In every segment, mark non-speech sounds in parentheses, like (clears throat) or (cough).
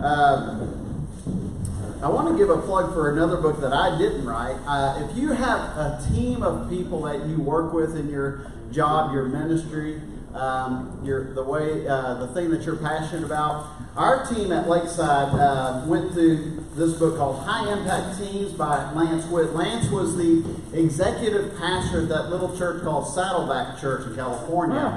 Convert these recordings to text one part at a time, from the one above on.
Um, I want to give a plug for another book that I didn't write. Uh, if you have a team of people that you work with in your job, your ministry, um, your the way uh, the thing that you're passionate about. Our team at Lakeside uh, went through this book called High Impact Teams by Lance Witt. Lance was the executive pastor at that little church called Saddleback Church in California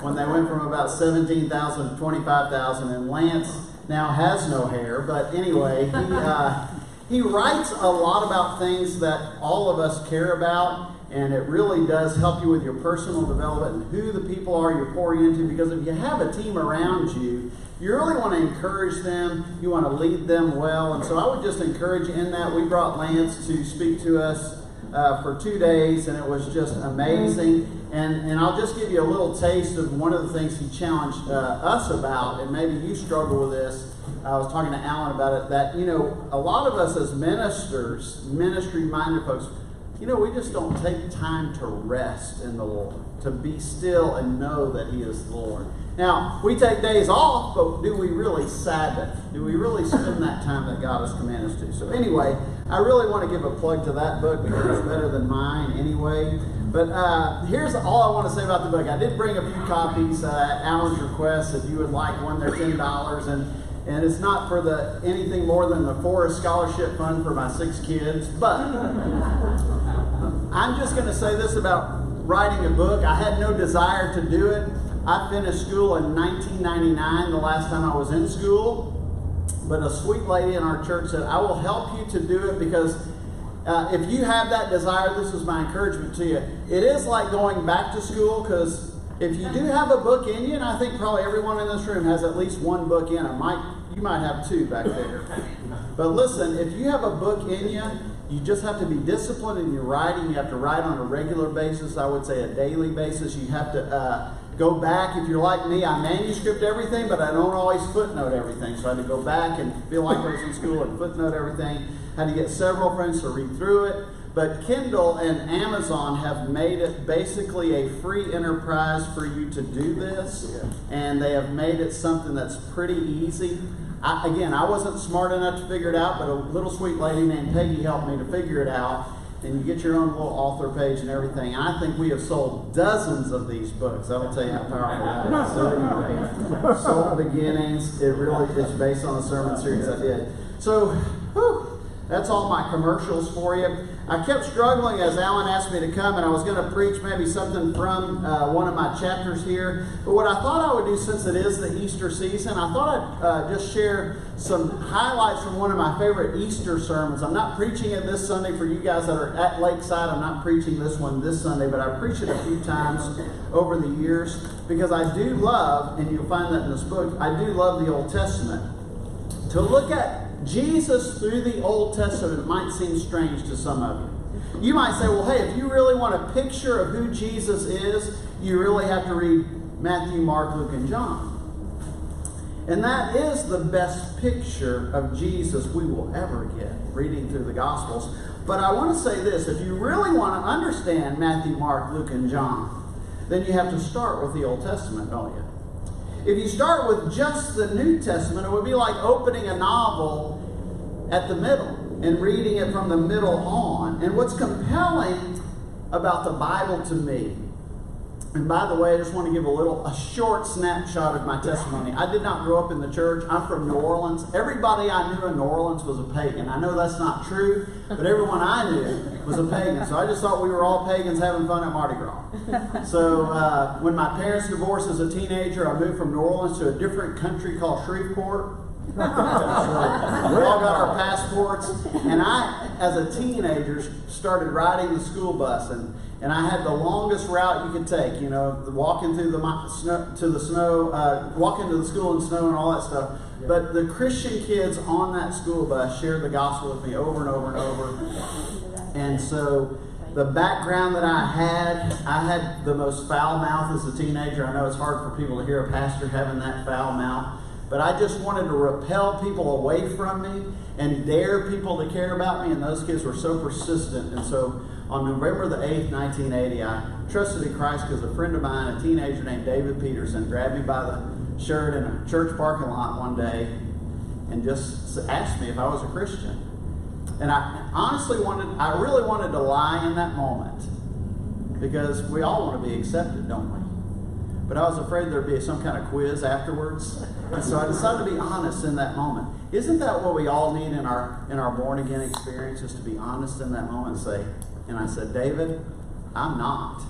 when they went from about 17,000 to 25,000. And Lance now has no hair, but anyway, he, uh, (laughs) he writes a lot about things that all of us care about and it really does help you with your personal development and who the people are you're pouring into because if you have a team around you you really want to encourage them you want to lead them well and so i would just encourage you in that. We brought lance to speak to us uh, for two days and it was just amazing and, and i'll just give you a little taste of one of the things he challenged uh, us about and maybe you struggle with this I was talking to Alan about it that, you know, a lot of us as ministers, ministry minded folks, you know, we just don't take time to rest in the Lord, to be still and know that He is the Lord. Now, we take days off, but do we really Sabbath? Do we really spend that time that God has commanded us to? So, anyway, I really want to give a plug to that book because it's better than mine anyway. But uh, here's all I want to say about the book. I did bring a few copies uh, at Alan's request. If you would like one, they're ten dollars, and and it's not for the anything more than the Forest Scholarship Fund for my six kids. But I'm just going to say this about writing a book. I had no desire to do it. I finished school in 1999, the last time I was in school. But a sweet lady in our church said, I will help you to do it because uh, if you have that desire, this is my encouragement to you. It is like going back to school because if you do have a book in you, and I think probably everyone in this room has at least one book in it, might you might have two back there. But listen, if you have a book in you, you just have to be disciplined in your writing. You have to write on a regular basis. I would say a daily basis. You have to uh, go back. If you're like me, I manuscript everything, but I don't always footnote everything. So I had to go back and feel like I was in school and footnote everything. I had to get several friends to read through it. But Kindle and Amazon have made it basically a free enterprise for you to do this. And they have made it something that's pretty easy. I, again, I wasn't smart enough to figure it out, but a little sweet lady named Peggy helped me to figure it out. And you get your own little author page and everything. I think we have sold dozens of these books. That'll tell you how powerful that is. So anyway, Soul Beginnings. It really is based on the sermon series I did. So, whew, that's all my commercials for you. I kept struggling as Alan asked me to come, and I was going to preach maybe something from uh, one of my chapters here. But what I thought I would do, since it is the Easter season, I thought I'd uh, just share some highlights from one of my favorite Easter sermons. I'm not preaching it this Sunday for you guys that are at Lakeside. I'm not preaching this one this Sunday, but I preached it a few times over the years because I do love, and you'll find that in this book, I do love the Old Testament. To look at Jesus through the Old Testament might seem strange to some of you. You might say, well, hey, if you really want a picture of who Jesus is, you really have to read Matthew, Mark, Luke, and John. And that is the best picture of Jesus we will ever get, reading through the Gospels. But I want to say this if you really want to understand Matthew, Mark, Luke, and John, then you have to start with the Old Testament, don't you? If you start with just the New Testament, it would be like opening a novel at the middle and reading it from the middle on. And what's compelling about the Bible to me and by the way, I just want to give a little, a short snapshot of my testimony. I did not grow up in the church. I'm from New Orleans. Everybody I knew in New Orleans was a pagan. I know that's not true, but everyone I knew was a pagan. So I just thought we were all pagans having fun at Mardi Gras. So uh, when my parents divorced as a teenager, I moved from New Orleans to a different country called Shreveport. So we all got our passports, and I, as a teenager, started riding the school bus and and I had the longest route you could take. You know, walking through the snow, to the snow, uh, walking to the school in snow and all that stuff. Yeah. But the Christian kids on that school bus shared the gospel with me over and over and over. And so the background that I had, I had the most foul mouth as a teenager. I know it's hard for people to hear a pastor having that foul mouth. But I just wanted to repel people away from me and dare people to care about me, and those kids were so persistent. And so on November the 8th, 1980, I trusted in Christ because a friend of mine, a teenager named David Peterson, grabbed me by the shirt in a church parking lot one day and just asked me if I was a Christian. And I honestly wanted, I really wanted to lie in that moment because we all want to be accepted, don't we? But I was afraid there'd be some kind of quiz afterwards. And so I decided to be honest in that moment. Isn't that what we all need in our in our born again experience is to be honest in that moment and say, and I said, David, I'm not.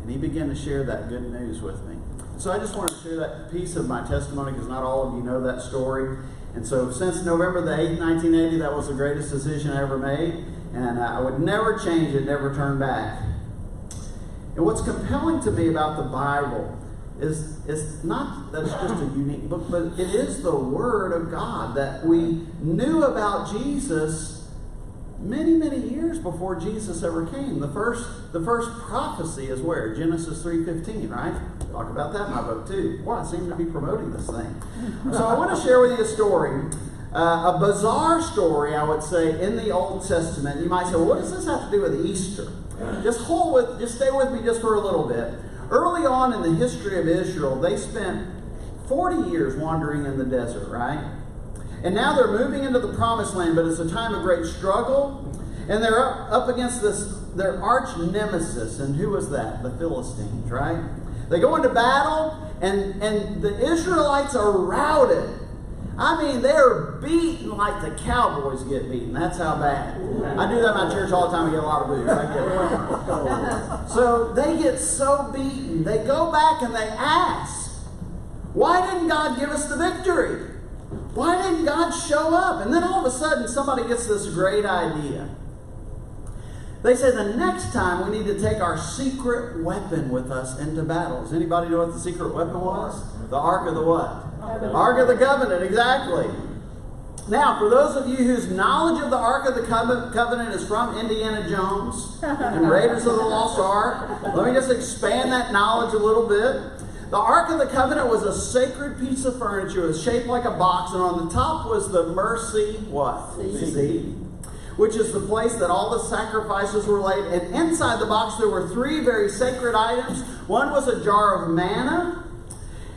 And he began to share that good news with me. So I just want to share that piece of my testimony because not all of you know that story. And so since November the 8th, 1980, that was the greatest decision I ever made. And uh, I would never change it, never turn back. And what's compelling to me about the Bible is it's not that it's just a unique book, but it is the Word of God that we knew about Jesus many, many years before Jesus ever came. The first, the first prophecy is where Genesis three fifteen, right? Talk about that in my book too. Boy, I seem to be promoting this thing. So I want to share with you a story. Uh, a bizarre story, I would say, in the Old Testament. You might say, well, what does this have to do with Easter? Just hold with, just stay with me just for a little bit. Early on in the history of Israel, they spent 40 years wandering in the desert, right? And now they're moving into the promised land, but it's a time of great struggle. And they're up, up against this, their arch nemesis. And who was that? The Philistines, right? They go into battle, and, and the Israelites are routed. I mean, they're beaten like the Cowboys get beaten. That's how bad. I do that in my church all the time. I get a lot of boos. I get (laughs) so they get so beaten. They go back and they ask, why didn't God give us the victory? Why didn't God show up? And then all of a sudden, somebody gets this great idea. They say the next time we need to take our secret weapon with us into battles. Anybody know what the secret weapon was? The Ark of the what? Ark of the Covenant, exactly. Now, for those of you whose knowledge of the Ark of the Covenant is from Indiana Jones and Raiders of the Lost Ark, let me just expand that knowledge a little bit. The Ark of the Covenant was a sacred piece of furniture. It was shaped like a box, and on the top was the mercy what? Seat. Which is the place that all the sacrifices were laid. And inside the box there were three very sacred items. One was a jar of manna,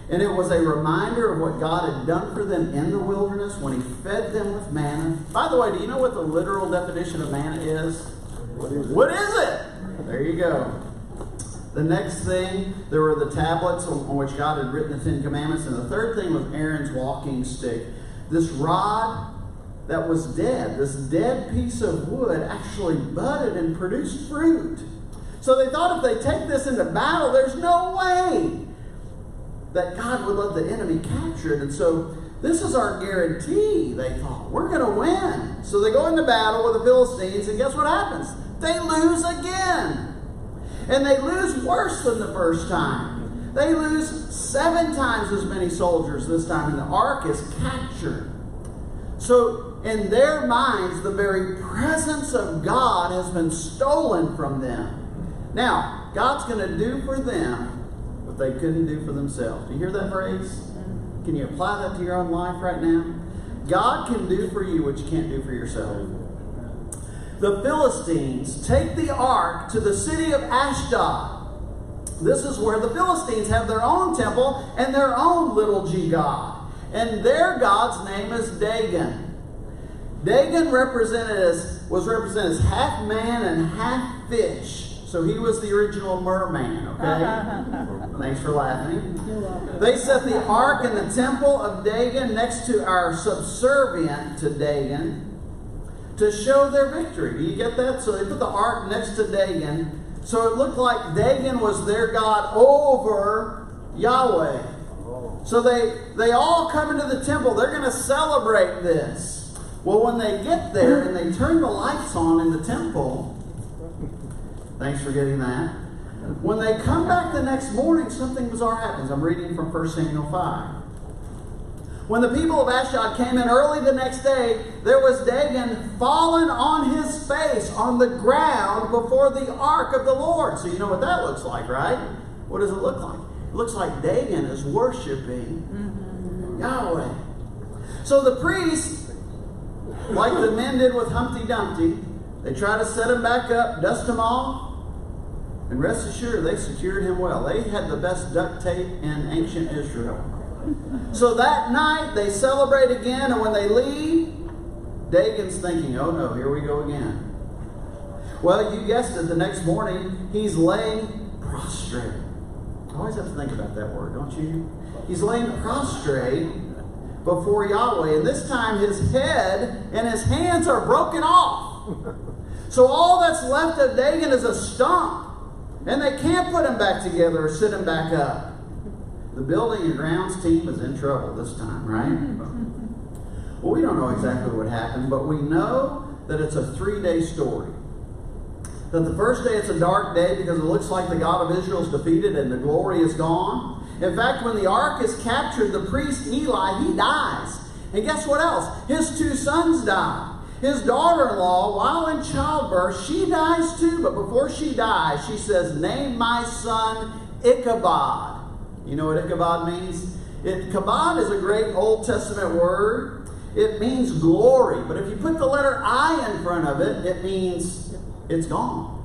and it was a reminder of what God had done for them in the wilderness when He fed them with manna. By the way, do you know what the literal definition of manna is? What is it? What is it? There you go. The next thing, there were the tablets on, on which God had written the Ten Commandments. And the third thing was Aaron's walking stick. This rod that was dead, this dead piece of wood, actually budded and produced fruit. So they thought if they take this into battle, there's no way that God would let the enemy capture it. And so this is our guarantee, they thought. We're going to win. So they go into battle with the Philistines, and guess what happens? They lose again. And they lose worse than the first time. They lose seven times as many soldiers this time, and the ark is captured. So, in their minds, the very presence of God has been stolen from them. Now, God's going to do for them they couldn't do for themselves. Do you hear that phrase? Can you apply that to your own life right now? God can do for you what you can't do for yourself. The Philistines take the ark to the city of Ashdod. This is where the Philistines have their own temple and their own little g god. And their god's name is Dagon. Dagon represented as, was represented as half man and half fish. So he was the original merman, okay? Uh-huh. Thanks for laughing. They set the ark in the temple of Dagon next to our subservient to Dagon to show their victory. Do you get that? So they put the ark next to Dagon. So it looked like Dagon was their God over Yahweh. Oh. So they, they all come into the temple. They're going to celebrate this. Well, when they get there and they turn the lights on in the temple, Thanks for getting that. When they come back the next morning, something bizarre happens. I'm reading from 1 Samuel 5. When the people of Ashdod came in early the next day, there was Dagon fallen on his face on the ground before the ark of the Lord. So you know what that looks like, right? What does it look like? It looks like Dagon is worshiping mm-hmm. Yahweh. So the priests, like the men did with Humpty Dumpty, they try to set him back up, dust him off, and rest assured they secured him well. They had the best duct tape in ancient Israel. So that night they celebrate again, and when they leave, Dagon's thinking, oh no, here we go again. Well, you guessed it, the next morning he's laying prostrate. I always have to think about that word, don't you? He's laying prostrate before Yahweh, and this time his head and his hands are broken off. (laughs) So all that's left of Dagon is a stump, and they can't put them back together or sit them back up. The building and grounds team is in trouble this time, right? Well, we don't know exactly what happened, but we know that it's a three day story. That the first day it's a dark day because it looks like the God of Israel is defeated and the glory is gone. In fact, when the ark is captured, the priest Eli, he dies. And guess what else? His two sons die. His daughter in law, while in childbirth, she dies too. But before she dies, she says, Name my son Ichabod. You know what Ichabod means? It, kabod is a great Old Testament word. It means glory. But if you put the letter I in front of it, it means it's gone.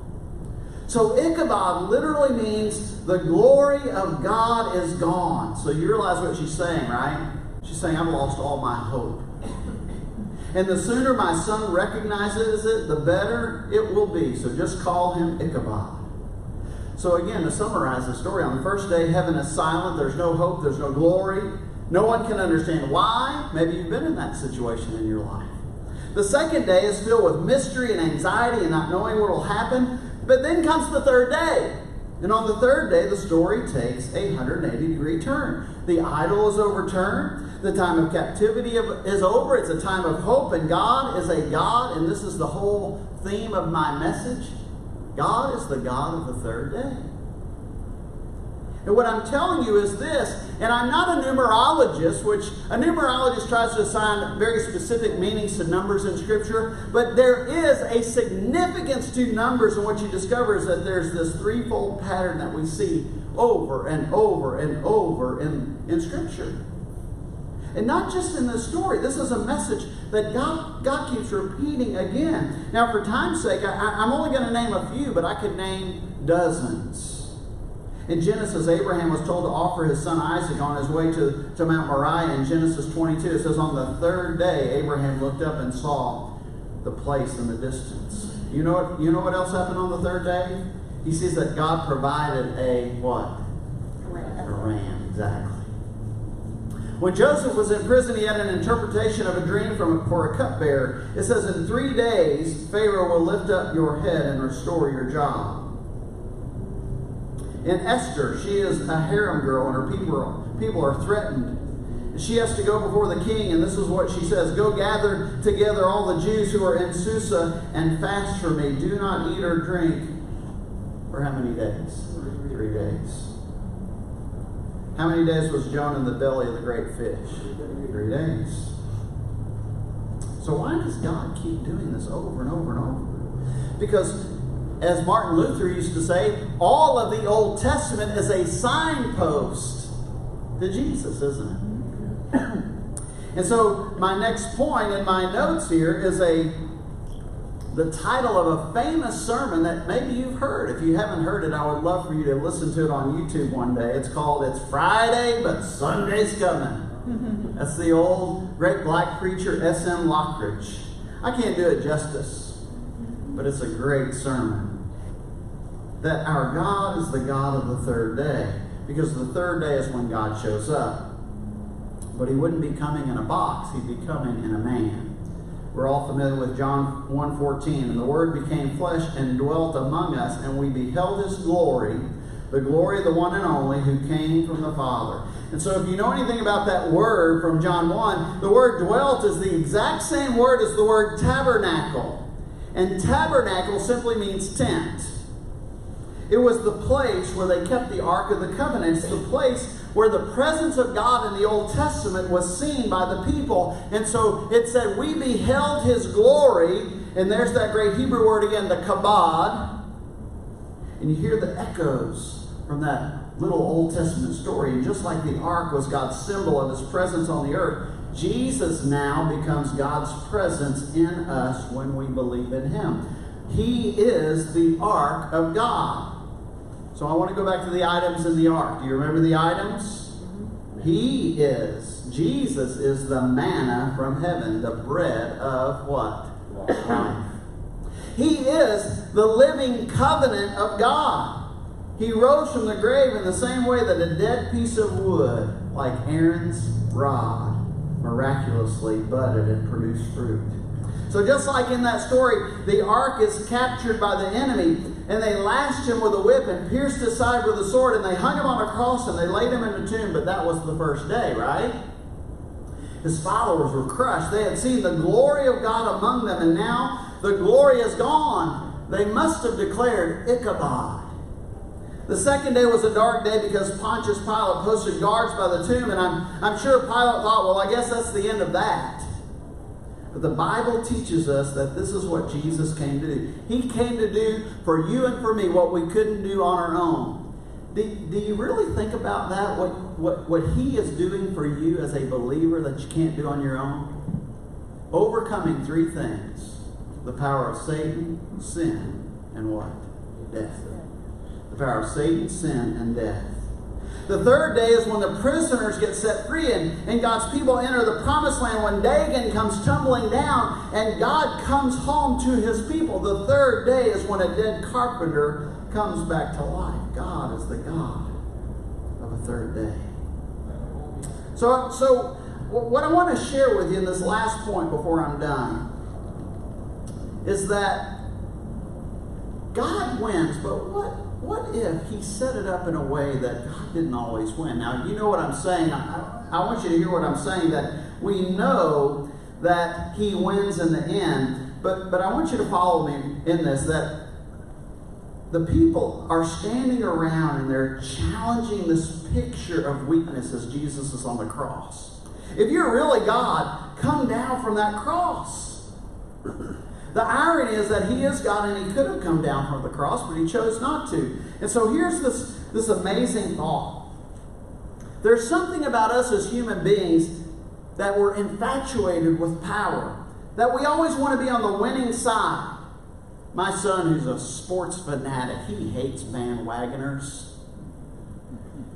So Ichabod literally means the glory of God is gone. So you realize what she's saying, right? She's saying, I've lost all my hope. And the sooner my son recognizes it, the better it will be. So just call him Ichabod. So, again, to summarize the story, on the first day, heaven is silent. There's no hope. There's no glory. No one can understand why. Maybe you've been in that situation in your life. The second day is filled with mystery and anxiety and not knowing what will happen. But then comes the third day. And on the third day, the story takes a 180 degree turn. The idol is overturned. The time of captivity is over. It's a time of hope, and God is a God, and this is the whole theme of my message. God is the God of the third day. And what I'm telling you is this, and I'm not a numerologist, which a numerologist tries to assign very specific meanings to numbers in Scripture, but there is a significance to numbers, and what you discover is that there's this threefold pattern that we see over and over and over in, in Scripture. And not just in this story, this is a message that God, God keeps repeating again. Now, for time's sake, I, am only going to name a few, but I could name dozens. In Genesis, Abraham was told to offer his son Isaac on his way to, to Mount Moriah. In Genesis 22, it says, On the third day, Abraham looked up and saw the place in the distance. You know what, you know what else happened on the third day? He sees that God provided a what? A ram. A ram, exactly. When Joseph was in prison, he had an interpretation of a dream from, for a cupbearer. It says, In three days, Pharaoh will lift up your head and restore your job. In Esther, she is a harem girl, and her people are, people are threatened. She has to go before the king, and this is what she says Go gather together all the Jews who are in Susa and fast for me. Do not eat or drink. For how many days? Three days. How many days was Jonah in the belly of the great fish? Three days. So why does God keep doing this over and over and over? Because as Martin Luther used to say, all of the Old Testament is a signpost to Jesus, isn't it? (clears throat) and so my next point in my notes here is a the title of a famous sermon that maybe you've heard. If you haven't heard it, I would love for you to listen to it on YouTube one day. It's called It's Friday, but Sunday's Coming. (laughs) That's the old great black preacher S.M. Lockridge. I can't do it justice, but it's a great sermon. That our God is the God of the third day, because the third day is when God shows up. But he wouldn't be coming in a box, he'd be coming in a man. We're all familiar with John 1:14, and the word became flesh and dwelt among us, and we beheld his glory, the glory of the one and only who came from the Father. And so if you know anything about that word from John 1, the word dwelt is the exact same word as the word tabernacle. And tabernacle simply means tent. It was the place where they kept the Ark of the Covenant. The place where the presence of God in the Old Testament was seen by the people. And so it said, We beheld his glory. And there's that great Hebrew word again, the kabod. And you hear the echoes from that little Old Testament story. And just like the ark was God's symbol of his presence on the earth, Jesus now becomes God's presence in us when we believe in him. He is the ark of God. So I want to go back to the items in the ark. Do you remember the items? Mm-hmm. He is, Jesus is the manna from heaven, the bread of what? Life. He is the living covenant of God. He rose from the grave in the same way that a dead piece of wood, like Aaron's rod, miraculously budded and produced fruit. So, just like in that story, the ark is captured by the enemy, and they lashed him with a whip and pierced his side with a sword, and they hung him on a cross and they laid him in the tomb. But that was the first day, right? His followers were crushed. They had seen the glory of God among them, and now the glory is gone. They must have declared Ichabod. The second day was a dark day because Pontius Pilate posted guards by the tomb, and I'm, I'm sure Pilate thought, well, I guess that's the end of that. But the Bible teaches us that this is what Jesus came to do. He came to do for you and for me what we couldn't do on our own. Do, do you really think about that? What, what, what He is doing for you as a believer that you can't do on your own? Overcoming three things the power of Satan, sin, and what? Death. The power of Satan, sin, and death. The third day is when the prisoners get set free and, and God's people enter the promised land when Dagon comes tumbling down and God comes home to his people. The third day is when a dead carpenter comes back to life. God is the God of a third day. So, so what I want to share with you in this last point before I'm done is that God wins, but what, what if He set it up in a way that God didn't always win? Now, you know what I'm saying. I, I want you to hear what I'm saying that we know that He wins in the end, but, but I want you to follow me in this that the people are standing around and they're challenging this picture of weakness as Jesus is on the cross. If you're really God, come down from that cross. The irony is that he is God and he could have come down from the cross, but he chose not to. And so here's this, this amazing thought. There's something about us as human beings that we're infatuated with power, that we always want to be on the winning side. My son, who's a sports fanatic, he hates bandwagoners.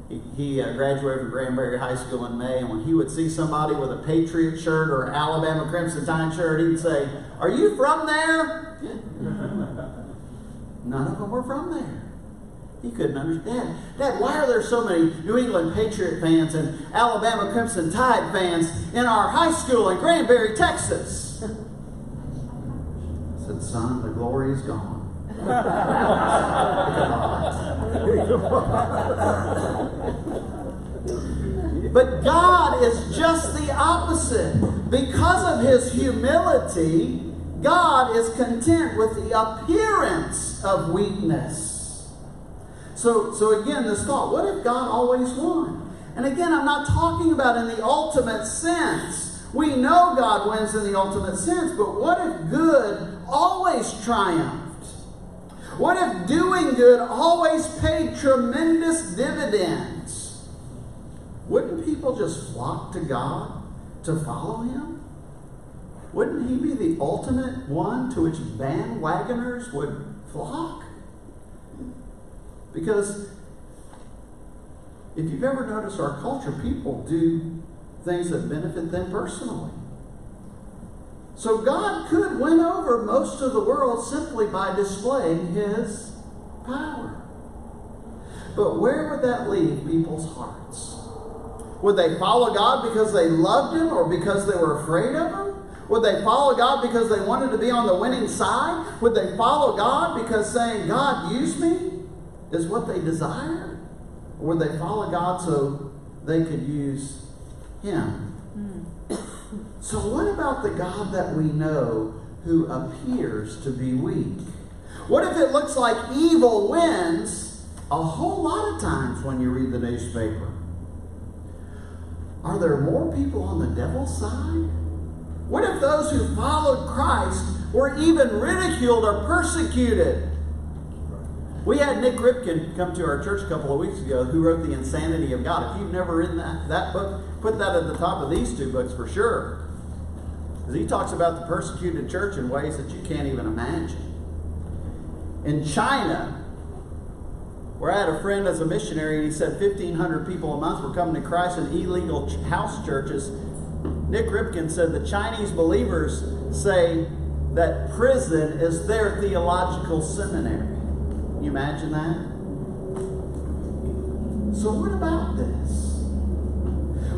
He, he uh, graduated from Granbury High School in May, and when he would see somebody with a Patriot shirt or Alabama Crimson Tide shirt, he'd say, Are you from there? (laughs) None of them were from there. He couldn't understand. Dad, why are there so many New England Patriot fans and Alabama Crimson Tide fans in our high school in Granbury, Texas? I (laughs) said, Son, the glory is gone. (laughs) but God is just the opposite. Because of his humility, God is content with the appearance of weakness. So, so again, this thought what if God always won? And again, I'm not talking about in the ultimate sense. We know God wins in the ultimate sense, but what if good always triumphs? What if doing good always paid tremendous dividends? Wouldn't people just flock to God to follow Him? Wouldn't He be the ultimate one to which bandwagoners would flock? Because if you've ever noticed our culture, people do things that benefit them personally. So God could win over most of the world simply by displaying his power. But where would that leave people's hearts? Would they follow God because they loved him or because they were afraid of him? Would they follow God because they wanted to be on the winning side? Would they follow God because saying, God, use me, is what they desire? Or would they follow God so they could use him? Hmm. So, what about the God that we know who appears to be weak? What if it looks like evil wins a whole lot of times when you read the newspaper? Are there more people on the devil's side? What if those who followed Christ were even ridiculed or persecuted? We had Nik Ripken come to our church a couple of weeks ago who wrote The Insanity of God. If you've never written that, that book, put that at the top of these two books for sure. Because he talks about the persecuted church in ways that you can't even imagine. In China, where I had a friend as a missionary, and he said 1,500 people a month were coming to Christ in illegal house churches. Nik Ripken said the Chinese believers say that prison is their theological seminary. You imagine that? So, what about this?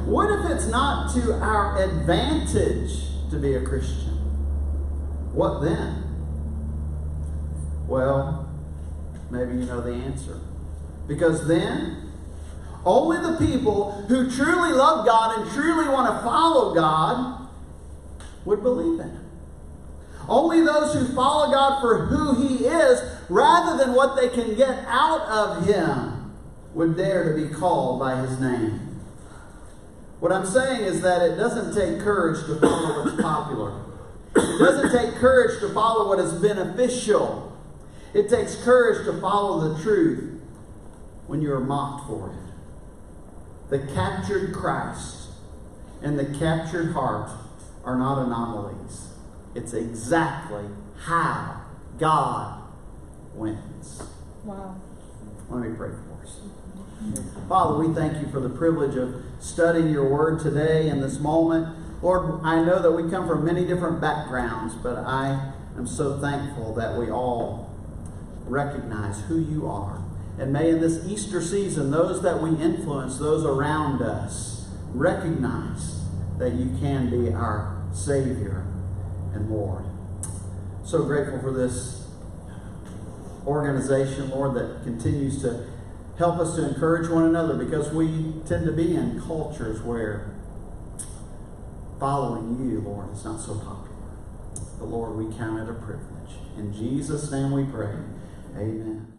What if it's not to our advantage to be a Christian? What then? Well, maybe you know the answer. Because then, only the people who truly love God and truly want to follow God would believe in Him. Only those who follow God for who He is rather than what they can get out of Him would dare to be called by His name. What I'm saying is that it doesn't take courage to follow what's popular. It doesn't take courage to follow what is beneficial. It takes courage to follow the truth when you are mocked for it. The captured Christ and the captured heart are not anomalies. It's exactly how God wins. Wow. Let me pray for us. Father, we thank you for the privilege of studying your word today in this moment. Lord, I know that we come from many different backgrounds, but I am so thankful that we all recognize who you are. And may in this Easter season, those that we influence, those around us, recognize that you can be our Savior and Lord. So grateful for this organization, Lord, that continues to help us to encourage one another because we tend to be in cultures where following you, Lord, is not so popular. But Lord, we count it a privilege. In Jesus' name we pray. Amen.